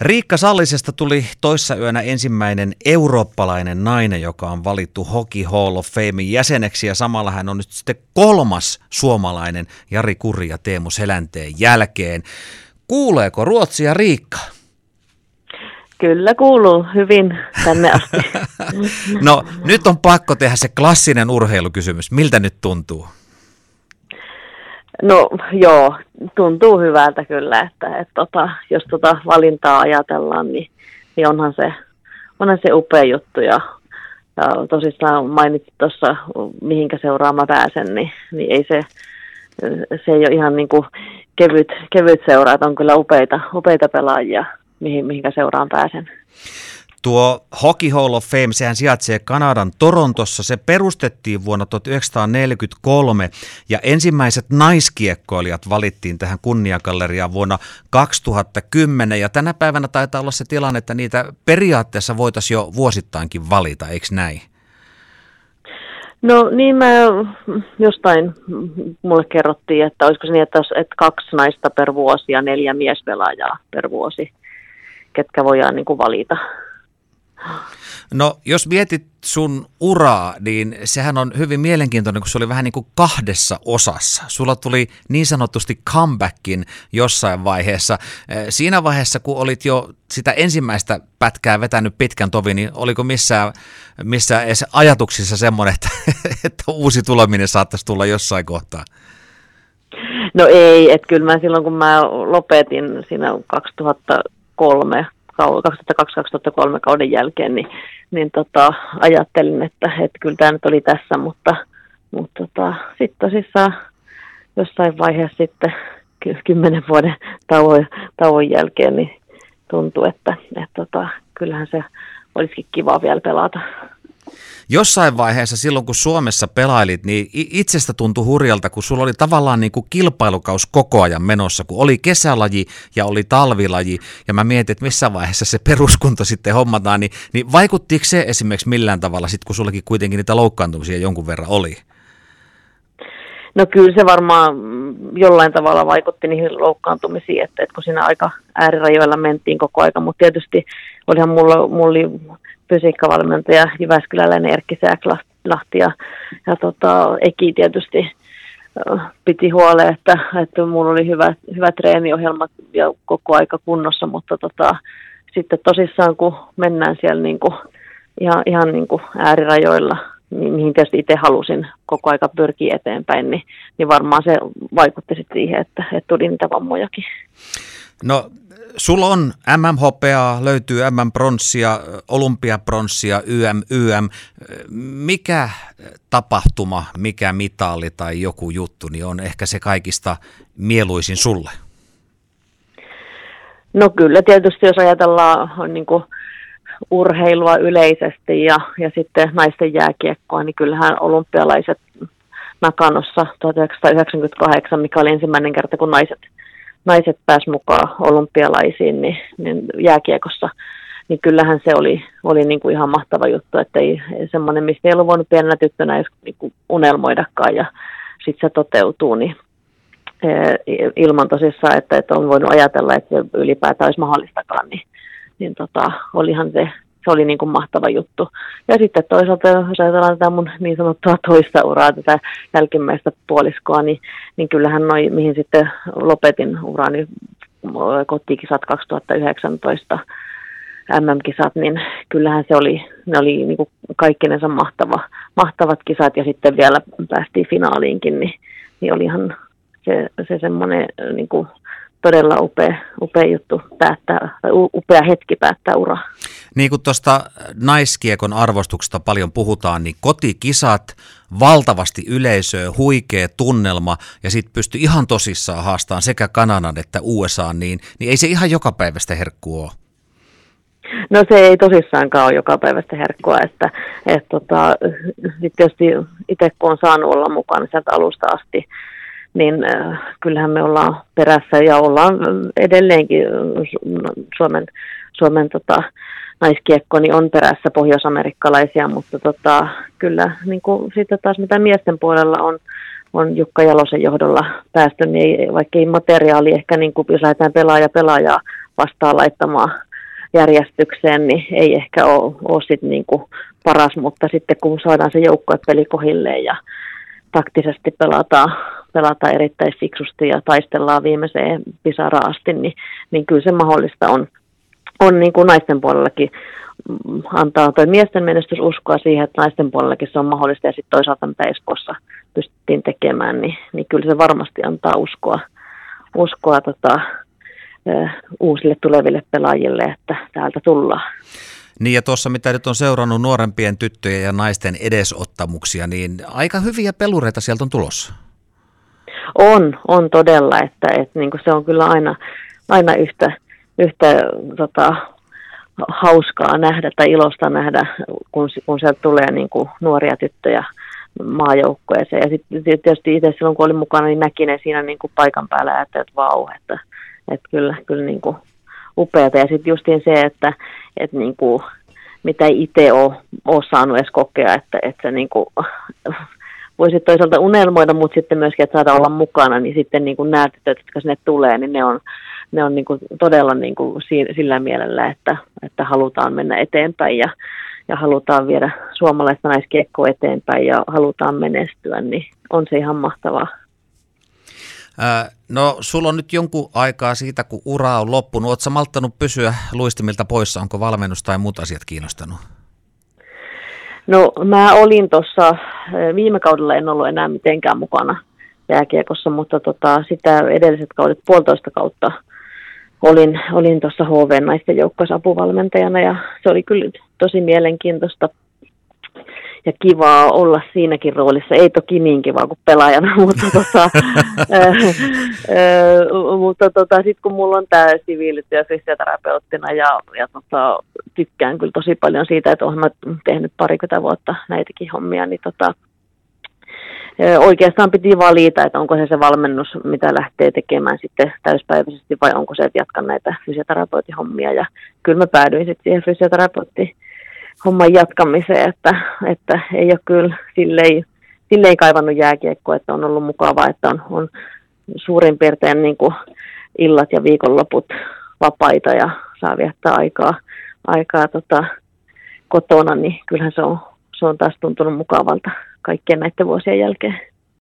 Riikka Sallisesta tuli toissa yönä ensimmäinen eurooppalainen nainen, joka on valittu Hockey Hall of Famein jäseneksi ja samalla hän on nyt sitten kolmas suomalainen Jari Kurri ja Teemu Selänteen jälkeen. Kuuleeko Ruotsia Riikka? Kyllä kuuluu hyvin tänne asti. no nyt on pakko tehdä se klassinen urheilukysymys. Miltä nyt tuntuu? No joo, tuntuu hyvältä kyllä, että, että tota, jos tota valintaa ajatellaan, niin, niin onhan, se, onhan se upea juttu. Ja, ja tosissaan mainitsit tuossa, mihinkä seuraan mä pääsen, niin, niin ei se, se ei ole ihan niin kuin kevyt, kevyt seura, että on kyllä upeita, upeita pelaajia, mihin, mihinkä seuraan pääsen. Tuo Hockey Hall of Fame, sehän sijaitsee Kanadan Torontossa. Se perustettiin vuonna 1943 ja ensimmäiset naiskiekkoilijat valittiin tähän kunniakalleriaan vuonna 2010. Ja tänä päivänä taitaa olla se tilanne, että niitä periaatteessa voitaisiin jo vuosittainkin valita, eikö näin? No niin, mä jostain mulle kerrottiin, että olisiko se niin, että, että kaksi naista per vuosi ja neljä miespelaajaa per vuosi, ketkä voidaan niin kuin valita. No jos mietit sun uraa, niin sehän on hyvin mielenkiintoinen, kun se oli vähän niin kuin kahdessa osassa. Sulla tuli niin sanotusti comebackin jossain vaiheessa. Eh, siinä vaiheessa, kun olit jo sitä ensimmäistä pätkää vetänyt pitkän tovin, niin oliko missään, missään edes ajatuksissa semmoinen, että, että uusi tuleminen saattaisi tulla jossain kohtaa? No ei, että kyllä mä silloin kun mä lopetin siinä 2003 2002-2003 kauden jälkeen, niin, niin tota, ajattelin, että, että kyllä tämä nyt oli tässä, mutta, mutta tota, sitten tosissaan jossain vaiheessa sitten kymmenen vuoden tauon, tauon jälkeen, niin tuntui, että, että, tota, kyllähän se olisikin kiva vielä pelata jossain vaiheessa silloin, kun Suomessa pelailit, niin itsestä tuntui hurjalta, kun sulla oli tavallaan niin kuin kilpailukaus koko ajan menossa, kun oli kesälaji ja oli talvilaji, ja mä mietin, että missä vaiheessa se peruskunto sitten hommataan, niin, niin vaikuttiko se esimerkiksi millään tavalla, sit kun sullakin kuitenkin niitä loukkaantumisia jonkun verran oli? No kyllä se varmaan jollain tavalla vaikutti niihin loukkaantumisiin, että, että kun siinä aika äärirajoilla mentiin koko aika, mutta tietysti olihan mulla, mulla oli fysiikkavalmentaja Jyväskyläläinen Erkki Sääklahti ja, ja tota, Eki tietysti piti huoleen, että, että mulla oli hyvä, hyvä treeniohjelma ja koko aika kunnossa, mutta tota, sitten tosissaan kun mennään siellä niin kuin, ihan, ihan niin kuin äärirajoilla, niin mihin tietysti itse halusin koko aika pyrkiä eteenpäin, niin, niin varmaan se vaikutti sitten siihen, että, että tuli niitä vammojakin. No sulla on MM-hopeaa, löytyy MM-pronssia, olympiapronssia, YM, YM. Mikä tapahtuma, mikä mitali tai joku juttu, niin on ehkä se kaikista mieluisin sulle? No kyllä tietysti, jos ajatellaan on niin kuin urheilua yleisesti ja, ja sitten naisten jääkiekkoa, niin kyllähän olympialaiset Nakanossa 1998, mikä oli ensimmäinen kerta, kun naiset – naiset pääs mukaan olympialaisiin niin, niin jääkiekossa, niin kyllähän se oli, oli niin kuin ihan mahtava juttu, että ei, semmoinen, mistä ei ollut voinut pienenä tyttönä edes niin kuin unelmoidakaan ja sitten se toteutuu, niin e, ilman tosissaan, että, että on voinut ajatella, että se ylipäätään olisi mahdollistakaan, niin, niin tota, olihan se se oli niin kuin mahtava juttu. Ja sitten toisaalta, jos ajatellaan tätä mun niin sanottua toista uraa, tätä jälkimmäistä puoliskoa, niin, niin kyllähän noi, mihin sitten lopetin urani kotikisat 2019 MM-kisat, niin kyllähän se oli, ne oli niin kuin kaikkinensa mahtava, mahtavat kisat ja sitten vielä päästiin finaaliinkin, niin, niin olihan se, se semmoinen niin kuin todella upea, upea juttu päättää, tai upea hetki päättää uraa. Niin kuin tuosta naiskiekon arvostuksesta paljon puhutaan, niin kotikisat, valtavasti yleisöä, huikea tunnelma ja sitten pystyy ihan tosissaan haastamaan sekä Kanadan että USA, niin, niin ei se ihan joka päivästä herkkua ole. No se ei tosissaankaan ole joka päivästä herkkua, että et tota, tietysti itse kun on saanut olla mukana sieltä alusta asti, niin äh, kyllähän me ollaan perässä ja ollaan edelleenkin Suomen, Suomen tota, naiskiekko niin on perässä pohjoisamerikkalaisia, mutta tota, kyllä niin kuin sitten taas mitä miesten puolella on, on Jukka Jalosen johdolla päästy, niin ei, vaikka ei materiaali ehkä, niin kuin, jos lähdetään pelaaja pelaajaa vastaan laittamaan järjestykseen, niin ei ehkä ole, ole sit niin kuin paras, mutta sitten kun saadaan se peli kohilleen ja taktisesti pelataan, pelataan erittäin fiksusti ja taistellaan viimeiseen pisaraan asti, niin, niin kyllä se mahdollista on, on niin kuin naisten puolellakin mm, antaa toi miesten menestys uskoa siihen, että naisten puolellakin se on mahdollista ja sitten toisaalta mitä Espoossa pystyttiin tekemään, niin, niin kyllä se varmasti antaa uskoa, uskoa tota, uusille tuleville pelaajille, että täältä tullaan. Niin ja tuossa mitä nyt on seurannut nuorempien tyttöjen ja naisten edesottamuksia, niin aika hyviä pelureita sieltä on tulossa. On, on todella, että, että niin se on kyllä aina, aina yhtä, yhtä tota, hauskaa nähdä tai ilosta nähdä, kun, kun sieltä tulee niin kuin nuoria tyttöjä maajoukkueeseen. Ja sitten tietysti itse silloin, kun olin mukana, niin näki ne siinä niin kuin paikan päällä, että, että vau, että, että kyllä, kyllä niin kuin upeata. Ja sitten justiin se, että, että niin kuin, mitä itse ole, ole saanut edes kokea, että, että se niin kuin, voisi toisaalta unelmoida, mutta sitten myöskin, että saada olla mukana, niin sitten niin kuin nämä tytöt, jotka sinne tulee, niin ne on, ne on niin kuin todella niin kuin sillä mielellä, että, että halutaan mennä eteenpäin ja, ja halutaan viedä suomalaista naiskiekkoa eteenpäin ja halutaan menestyä, niin on se ihan mahtavaa. No, sulla on nyt jonkun aikaa siitä, kun ura on loppunut. Oletko malttanut pysyä luistimilta poissa? Onko valmennus tai muut asiat kiinnostanut? No, mä olin tuossa, viime kaudella en ollut enää mitenkään mukana jääkiekossa, mutta tota, sitä edelliset kaudet, puolitoista kautta, olin, olin tuossa HV naisten joukkoissa apuvalmentajana ja se oli kyllä tosi mielenkiintoista ja kivaa olla siinäkin roolissa. Ei toki niin kivaa kuin pelaajana, mutta, tota, ää, ää, mutta tota, sitten kun mulla on tämä siviilityö fysioterapeuttina ja, ja tota, tykkään kyllä tosi paljon siitä, että olen tehnyt parikymmentä vuotta näitäkin hommia, niin tota, oikeastaan piti valita, että onko se se valmennus, mitä lähtee tekemään sitten täyspäiväisesti vai onko se, että jatkan näitä fysioterapeutin Ja kyllä mä päädyin sitten siihen fysioterapeutin homman jatkamiseen, että, että ei ole kyllä silleen, silleen kaivannut jääkiekkoa, että on ollut mukavaa, että on, on suurin piirtein niin kuin illat ja viikonloput vapaita ja saa viettää aikaa, aikaa tota, kotona, niin kyllähän se on, se on taas tuntunut mukavalta kaikkien näiden vuosien jälkeen.